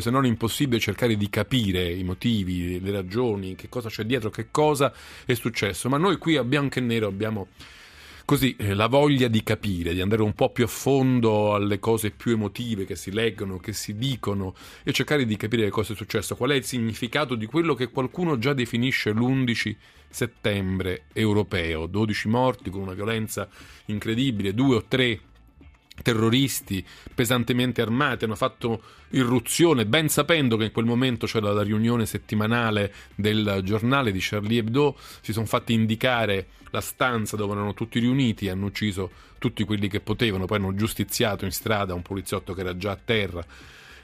se non impossibile cercare di capire i motivi, le ragioni, che cosa c'è dietro, che cosa è successo. Ma noi qui a bianco e nero abbiamo così eh, la voglia di capire, di andare un po' più a fondo alle cose più emotive che si leggono, che si dicono e cercare di capire cosa è successo, qual è il significato di quello che qualcuno già definisce l'11 settembre europeo, 12 morti con una violenza incredibile, due o tre terroristi pesantemente armati hanno fatto irruzione, ben sapendo che in quel momento c'era la riunione settimanale del giornale di Charlie Hebdo, si sono fatti indicare la stanza dove erano tutti riuniti hanno ucciso tutti quelli che potevano, poi hanno giustiziato in strada un poliziotto che era già a terra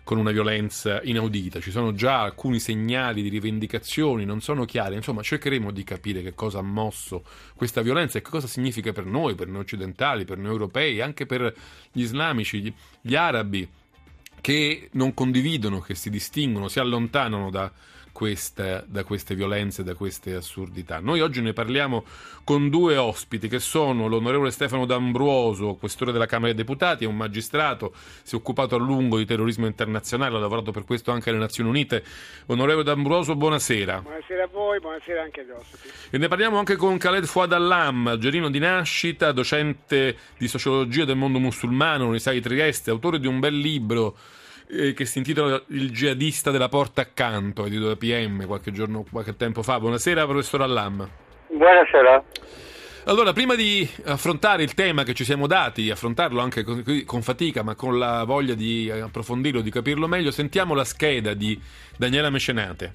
con una violenza inaudita. Ci sono già alcuni segnali di rivendicazioni, non sono chiari. Insomma, cercheremo di capire che cosa ha mosso questa violenza e che cosa significa per noi, per noi occidentali, per noi europei, anche per gli islamici, gli arabi, che non condividono, che si distinguono, si allontanano da queste, da queste violenze, da queste assurdità. Noi oggi ne parliamo con due ospiti che sono l'onorevole Stefano D'Ambruoso, questore della Camera dei Deputati, è un magistrato, si è occupato a lungo di terrorismo internazionale, ha lavorato per questo anche alle Nazioni Unite. Onorevole D'Ambruoso, buonasera. Buonasera a voi, buonasera anche agli ospiti. E ne parliamo anche con Khaled Fouad Allam, algerino di nascita, docente di sociologia del mondo musulmano all'Università di Trieste, autore di un bel libro eh, che si intitola Il jihadista della porta accanto, edito da PM qualche giorno, qualche tempo fa. Buonasera, professor Allam. Buonasera. Allora, prima di affrontare il tema che ci siamo dati, affrontarlo anche con, con, fatica, ma con la voglia di approfondirlo, di capirlo meglio, sentiamo la scheda di Daniela Mecenate.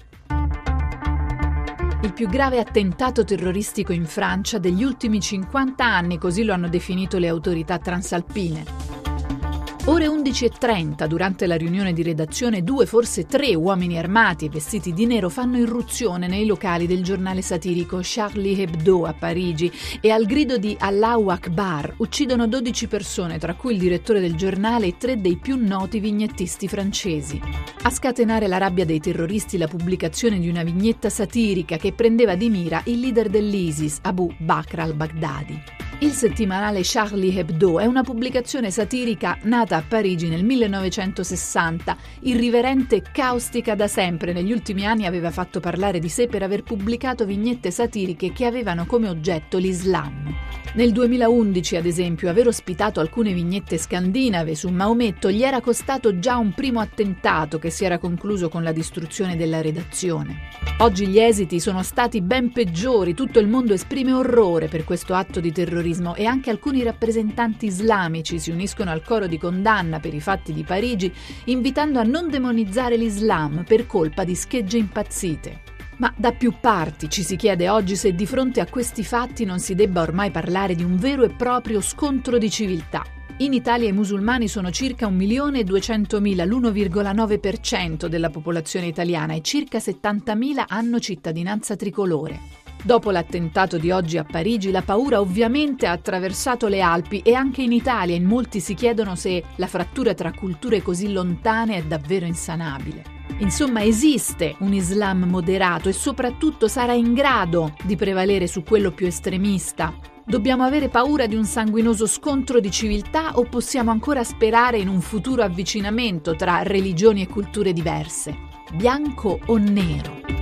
Il più grave attentato terroristico in Francia degli ultimi 50 anni, così lo hanno definito le autorità transalpine. Ore 11.30, durante la riunione di redazione, due, forse tre uomini armati e vestiti di nero fanno irruzione nei locali del giornale satirico Charlie Hebdo a Parigi e al grido di Allahu Akbar uccidono 12 persone, tra cui il direttore del giornale e tre dei più noti vignettisti francesi. A scatenare la rabbia dei terroristi la pubblicazione di una vignetta satirica che prendeva di mira il leader dell'ISIS, Abu Bakr al-Baghdadi. Il settimanale Charlie Hebdo è una pubblicazione satirica nata a Parigi nel 1960, irriverente e caustica da sempre. Negli ultimi anni aveva fatto parlare di sé per aver pubblicato vignette satiriche che avevano come oggetto l'Islam. Nel 2011, ad esempio, aver ospitato alcune vignette scandinave su Maometto gli era costato già un primo attentato che si era concluso con la distruzione della redazione. Oggi gli esiti sono stati ben peggiori, tutto il mondo esprime orrore per questo atto di terrorismo terrorismo e anche alcuni rappresentanti islamici si uniscono al coro di condanna per i fatti di Parigi, invitando a non demonizzare l'Islam per colpa di schegge impazzite. Ma da più parti ci si chiede oggi se di fronte a questi fatti non si debba ormai parlare di un vero e proprio scontro di civiltà. In Italia i musulmani sono circa 1.200.000, l'1,9% della popolazione italiana e circa 70.000 hanno cittadinanza tricolore. Dopo l'attentato di oggi a Parigi, la paura ovviamente ha attraversato le Alpi e anche in Italia in molti si chiedono se la frattura tra culture così lontane è davvero insanabile. Insomma, esiste un Islam moderato e soprattutto sarà in grado di prevalere su quello più estremista. Dobbiamo avere paura di un sanguinoso scontro di civiltà o possiamo ancora sperare in un futuro avvicinamento tra religioni e culture diverse? Bianco o nero?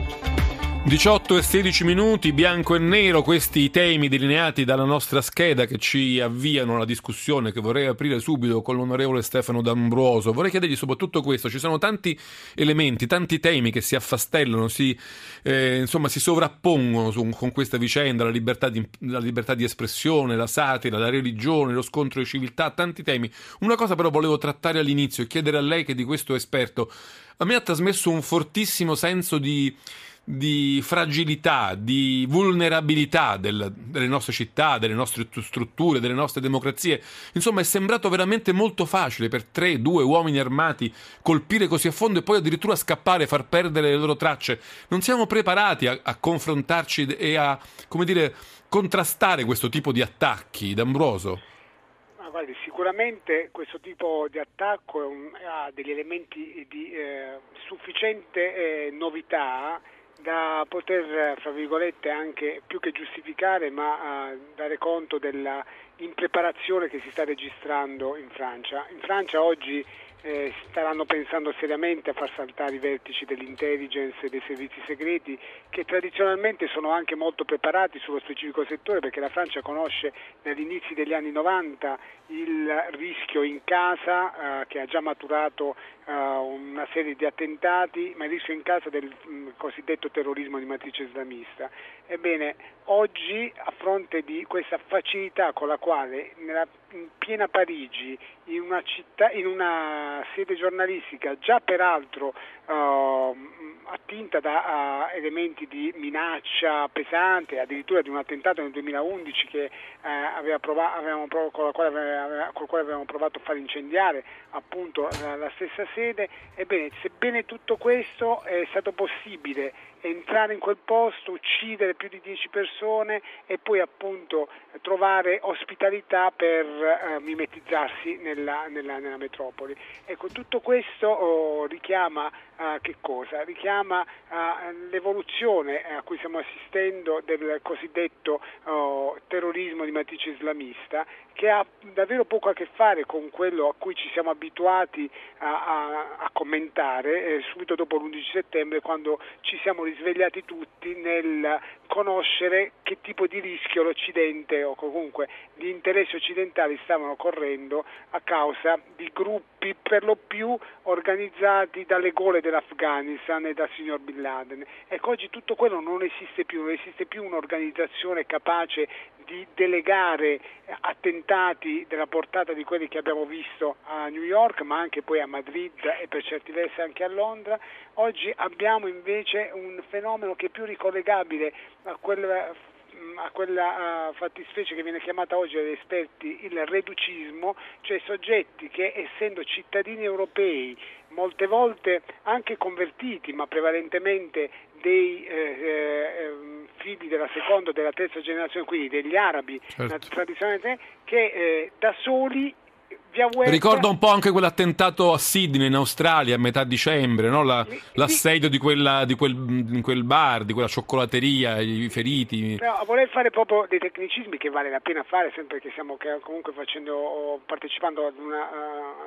18 e 16 minuti, bianco e nero, questi i temi delineati dalla nostra scheda che ci avviano alla discussione che vorrei aprire subito con l'onorevole Stefano D'Ambroso. Vorrei chiedergli soprattutto questo, ci sono tanti elementi, tanti temi che si affastellano, si, eh, insomma, si sovrappongono su, con questa vicenda, la libertà, di, la libertà di espressione, la satira, la religione, lo scontro di civiltà, tanti temi. Una cosa però volevo trattare all'inizio e chiedere a lei che di questo è esperto. A me ha trasmesso un fortissimo senso di di fragilità, di vulnerabilità del, delle nostre città, delle nostre strutture, delle nostre democrazie. Insomma, è sembrato veramente molto facile per tre, due uomini armati colpire così a fondo e poi addirittura scappare, far perdere le loro tracce. Non siamo preparati a, a confrontarci e a, come dire, contrastare questo tipo di attacchi, D'Ambroso. Sicuramente questo tipo di attacco un, ha degli elementi di eh, sufficiente eh, novità da poter, fra virgolette, anche più che giustificare, ma uh, dare conto della impreparazione che si sta registrando in Francia. In Francia oggi eh, staranno pensando seriamente a far saltare i vertici dell'intelligence e dei servizi segreti che tradizionalmente sono anche molto preparati sullo specifico settore perché la Francia conosce dagli inizi degli anni 90 il rischio in casa eh, che ha già maturato eh, una serie di attentati, ma il rischio in casa del mh, mm, cosiddetto terrorismo di matrice islamista. Ebbene, oggi a fronte di questa facilità con la quale nella, piena Parigi, in una, città, in una sede giornalistica, già peraltro uh, attinta da uh, elementi di minaccia pesante, addirittura di un attentato nel 2011 che, uh, provato, avevamo, con, quale aveva, con, il quale avevamo provato a far incendiare appunto la, la stessa sede. Ebbene, sebbene tutto questo è stato possibile entrare in quel posto, uccidere più di 10 persone e poi appunto trovare ospitalità per eh, mimetizzarsi nella, nella, nella, metropoli. Ecco, tutto questo oh, richiama eh, che cosa? Richiama eh, l'evoluzione a cui stiamo assistendo del cosiddetto oh, terrorismo di matrice islamista che ha davvero poco a che fare con quello a cui ci siamo abituati a, a, a commentare eh, subito dopo l'11 settembre quando ci siamo risvegliati tutti nel conoscere che tipo di rischio l'Occidente o comunque gli interessi occidentali stavano correndo a causa di gruppi per lo più organizzati dalle gole dell'Afghanistan e dal signor Bin Laden. Ecco, oggi tutto quello non esiste più, non esiste più un'organizzazione capace di delegare attentati della portata di quelli che abbiamo visto a New York, ma anche poi a Madrid e per certi versi anche a Londra. Oggi abbiamo invece un fenomeno che è più ricollegabile a quel a quella fattispecie che viene chiamata oggi dagli esperti il reducismo, cioè soggetti che essendo cittadini europei, molte volte anche convertiti, ma prevalentemente dei eh, eh, figli della seconda o della terza generazione, quindi degli arabi certo. tradizionalmente, che eh, da soli Web... Ricorda un po' anche quell'attentato a Sydney in Australia a metà dicembre, no? La, sì. l'assedio di, quella, di, quel, quel, bar, di quella cioccolateria, i feriti. No, vorrei fare proprio dei tecnicismi che vale la pena fare sempre che stiamo comunque facendo, partecipando ad una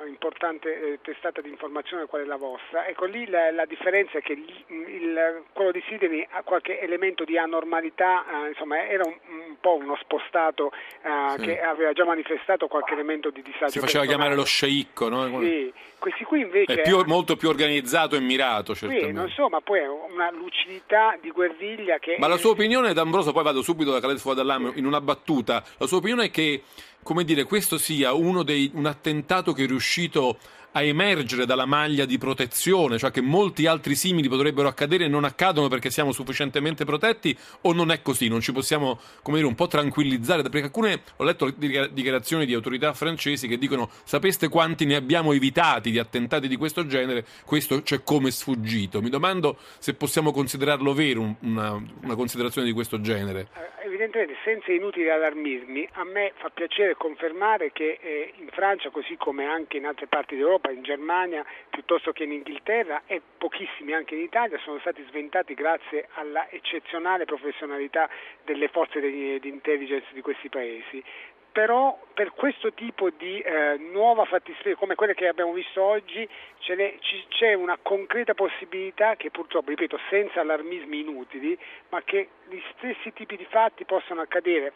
uh, importante eh, testata di informazione qual è la vostra. Ecco lì la, la differenza è che lì, il, quello di Sydney ha qualche elemento di anormalità, uh, insomma era un, un, po' uno spostato uh, sì. che aveva già manifestato qualche elemento di disagio faceva chiamare lo sceicco, no? Sì, questi qui invece... È più, molto più organizzato e mirato, certamente. Sì, non so, ma poi è una lucidità di guerriglia che... Ma la sua opinione, D'Ambroso, poi vado subito da Khaled Fouad in una battuta, la sua opinione è che, come dire, questo sia uno dei, un attentato che è riuscito a emergere dalla maglia di protezione, cioè che molti altri simili potrebbero accadere e non accadono perché siamo sufficientemente protetti o non è così, non ci possiamo, come dire, un po' tranquillizzare, perché alcune, ho letto dichiarazioni di autorità francesi che dicono sapeste quanti ne abbiamo evitati di attentati di questo genere, questo c'è come sfuggito. Mi domando se possiamo considerarlo vero una, una considerazione di questo genere. Eh, evidentemente senza inutili allarmismi, a me fa piacere confermare che eh, in Francia, così come anche in altre parti d'Europa, Europa, in Germania piuttosto che in Inghilterra e pochissimi anche in Italia sono stati sventati grazie alla eccezionale professionalità delle forze di, di intelligence di questi paesi. Però per questo tipo di eh, nuova fattispecie come quelle che abbiamo visto oggi c'è una concreta possibilità che purtroppo, ripeto, senza allarmismi inutili, ma che gli stessi tipi di fatti possano accadere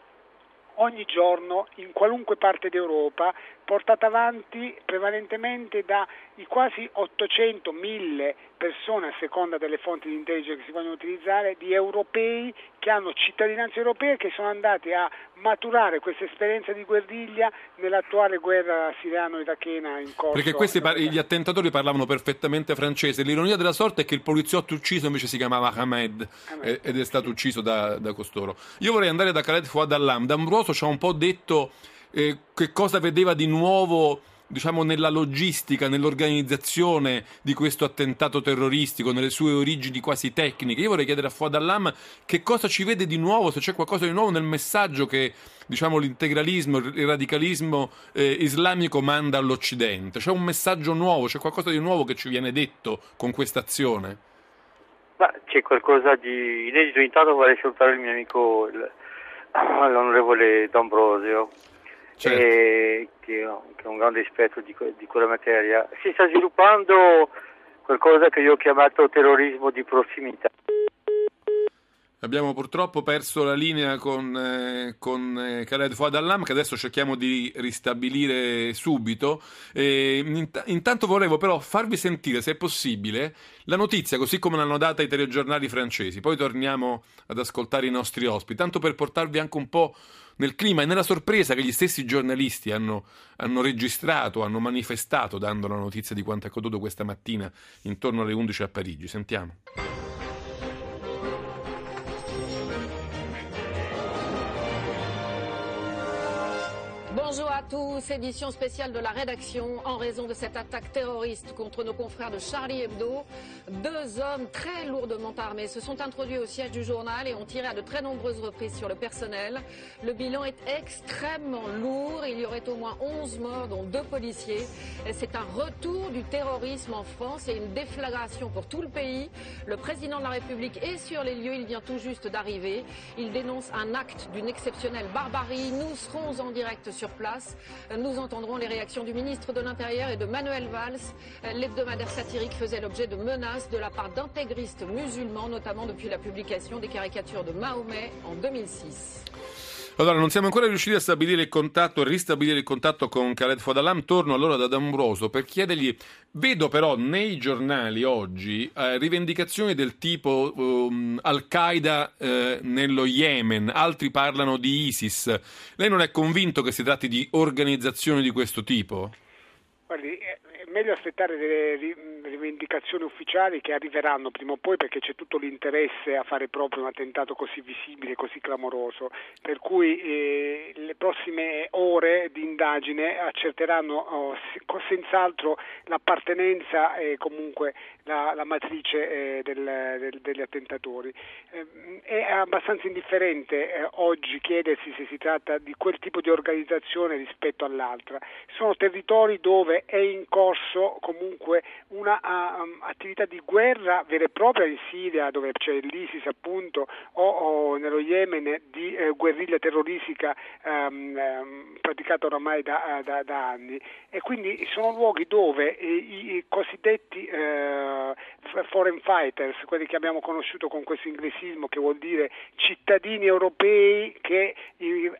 ogni giorno in qualunque parte d'Europa, portata avanti prevalentemente dai quasi 800.000 persone, a seconda delle fonti di intelligence che si vogliono utilizzare, di europei che hanno cittadinanza europea e che sono andati a maturare questa esperienza di guerriglia nell'attuale guerra siriano-irachena in corso. Perché questi par- gli attentatori parlavano perfettamente francese. L'ironia della sorte è che il poliziotto ucciso invece si chiamava Hamed, Hamed. ed è stato ucciso da, da, costoro. Io vorrei andare da Khaled Fouad Allam. D'Ambroso ci ha un po' detto eh, che cosa vedeva di nuovo diciamo, nella logistica, nell'organizzazione di questo attentato terroristico, nelle sue origini quasi tecniche. Io vorrei chiedere a Fuad Allam che cosa ci vede di nuovo, se c'è qualcosa di nuovo nel messaggio che diciamo, l'integralismo, il radicalismo eh, islamico manda all'Occidente. C'è un messaggio nuovo, c'è qualcosa di nuovo che ci viene detto con questa azione? Ma c'è qualcosa di inedito. Intanto vorrei salutare il mio amico, l'onorevole D'Ambrosio Certo. e che, che ho un grande rispetto di, di quella materia. Si sta sviluppando qualcosa che io ho chiamato terrorismo di prossimità. Abbiamo purtroppo perso la linea con, eh, con eh, Khaled Fouad Allam che adesso cerchiamo di ristabilire subito. E, int- intanto volevo però farvi sentire, se è possibile, la notizia così come l'hanno data i telegiornali francesi. Poi torniamo ad ascoltare i nostri ospiti, tanto per portarvi anche un po' nel clima e nella sorpresa che gli stessi giornalisti hanno, hanno registrato, hanno manifestato dando la notizia di quanto accaduto questa mattina intorno alle 11 a Parigi. Sentiamo. Bonjour à tous, édition spéciale de la rédaction en raison de cette attaque terroriste contre nos confrères de Charlie Hebdo. Deux hommes très lourdement armés se sont introduits au siège du journal et ont tiré à de très nombreuses reprises sur le personnel. Le bilan est extrêmement lourd, il y aurait au moins 11 morts dont deux policiers. C'est un retour du terrorisme en France et une déflagration pour tout le pays. Le président de la République est sur les lieux, il vient tout juste d'arriver. Il dénonce un acte d'une exceptionnelle barbarie. Nous serons en direct sur place. Nous entendrons les réactions du ministre de l'Intérieur et de Manuel Valls. L'hebdomadaire satirique faisait l'objet de menaces de la part d'intégristes musulmans, notamment depuis la publication des caricatures de Mahomet en 2006. Allora, non siamo ancora riusciti a stabilire il contatto, ristabilire il contatto con Khaled Fodalam. Torno allora da D'Ambroso per chiedergli. Vedo però nei giornali oggi eh, rivendicazioni del tipo um, Al-Qaeda eh, nello Yemen, altri parlano di ISIS. Lei non è convinto che si tratti di organizzazioni di questo tipo? Guardi, è meglio aspettare delle rivendicazioni ufficiali che arriveranno prima o poi perché c'è tutto l'interesse a fare proprio un attentato così visibile, così clamoroso, per cui eh, le prossime ore di indagine accerteranno oh, senz'altro l'appartenenza e comunque la, la matrice eh, del, del, degli attentatori. Eh, è abbastanza indifferente eh, oggi chiedersi se si tratta di quel tipo di organizzazione rispetto all'altra. Sono territori dove è in corso comunque una um, di guerra vera e propria in Siria dove c'è l'ISIS appunto o, o nello Yemen di eh, guerriglia terroristica um, um, praticata oramai da, da, da, anni. E quindi sono luoghi dove i, i cosiddetti eh, foreign fighters, quelli che abbiamo conosciuto con questo inglesismo che vuol dire cittadini europei che i,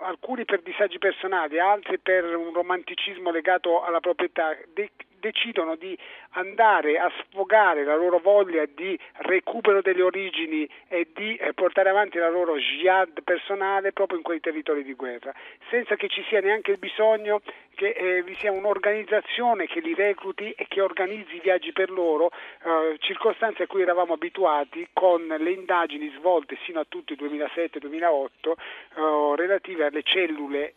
alcuni per disagi personali, altri per un romanticismo legato alla proprietà, de, decidono di andare a sfogare la loro voglia di recupero delle origini e di eh, portare avanti la loro jihad personale proprio in quei territori di guerra, senza che ci sia neanche il bisogno che eh, vi sia un'organizzazione che li recluti e che organizzi i viaggi per loro, eh, circostanze a cui eravamo abituati con le indagini svolte sino a tutto il 2007-2008 eh, relative alle cellule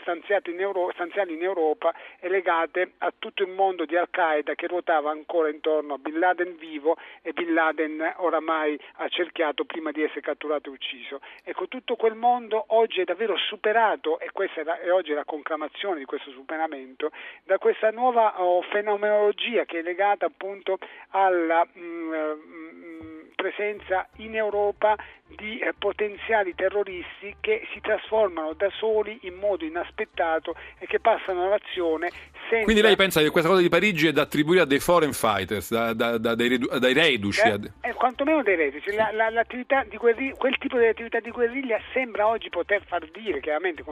stanziate in Euro, stanziali in Europa e legate a tutto il mondo di Al-Qaeda che ruotava ancora intorno a Bin Laden vivo e Bin Laden oramai accerchiato prima di essere catturato e ucciso. Ecco, tutto quel mondo oggi è davvero superato e questa è, la, è oggi la conclamazione di questo superamento da questa nuova oh, fenomenologia che è legata appunto alla mm, mh, presenza in Europa di eh, potenziali terroristi che si trasformano da soli in modo inaspettato e che passano all'azione senza... Quindi lei pensa che questa cosa di Parigi è da attribuire a dei foreign fighters, da, da, da dei, dai reduci? Eh, eh, quantomeno dei reduci. La, la, l'attività di guerriglia, quel tipo di attività di guerriglia sembra oggi poter far dire, chiaramente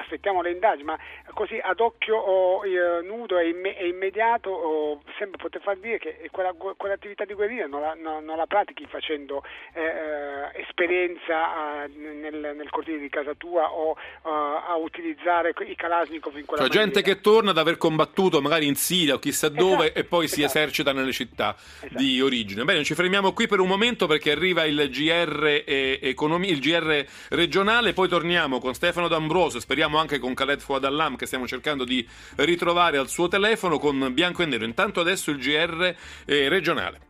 aspettiamo le indagini, ma così ad occhio oh, eh, nudo e, imme, e immediato oh, sembra poter far dire che quella, quell'attività di guerriglia non la, no, non la pratichi facendo eh, eh esperienza nel, nel, cortile di casa tua o a utilizzare i Kalashnikov in quella cioè, maniera. gente che torna ad aver combattuto magari in Siria o chissà dove esatto, e poi esatto. si esercita nelle città esatto. di origine. Bene, ci fermiamo qui per un momento perché arriva il GR economia, il GR regionale, poi torniamo con Stefano D'Ambroso, speriamo anche con Khaled Fouad Allam che stiamo cercando di ritrovare al suo telefono con Bianco e Nero. Intanto adesso il GR eh, regionale.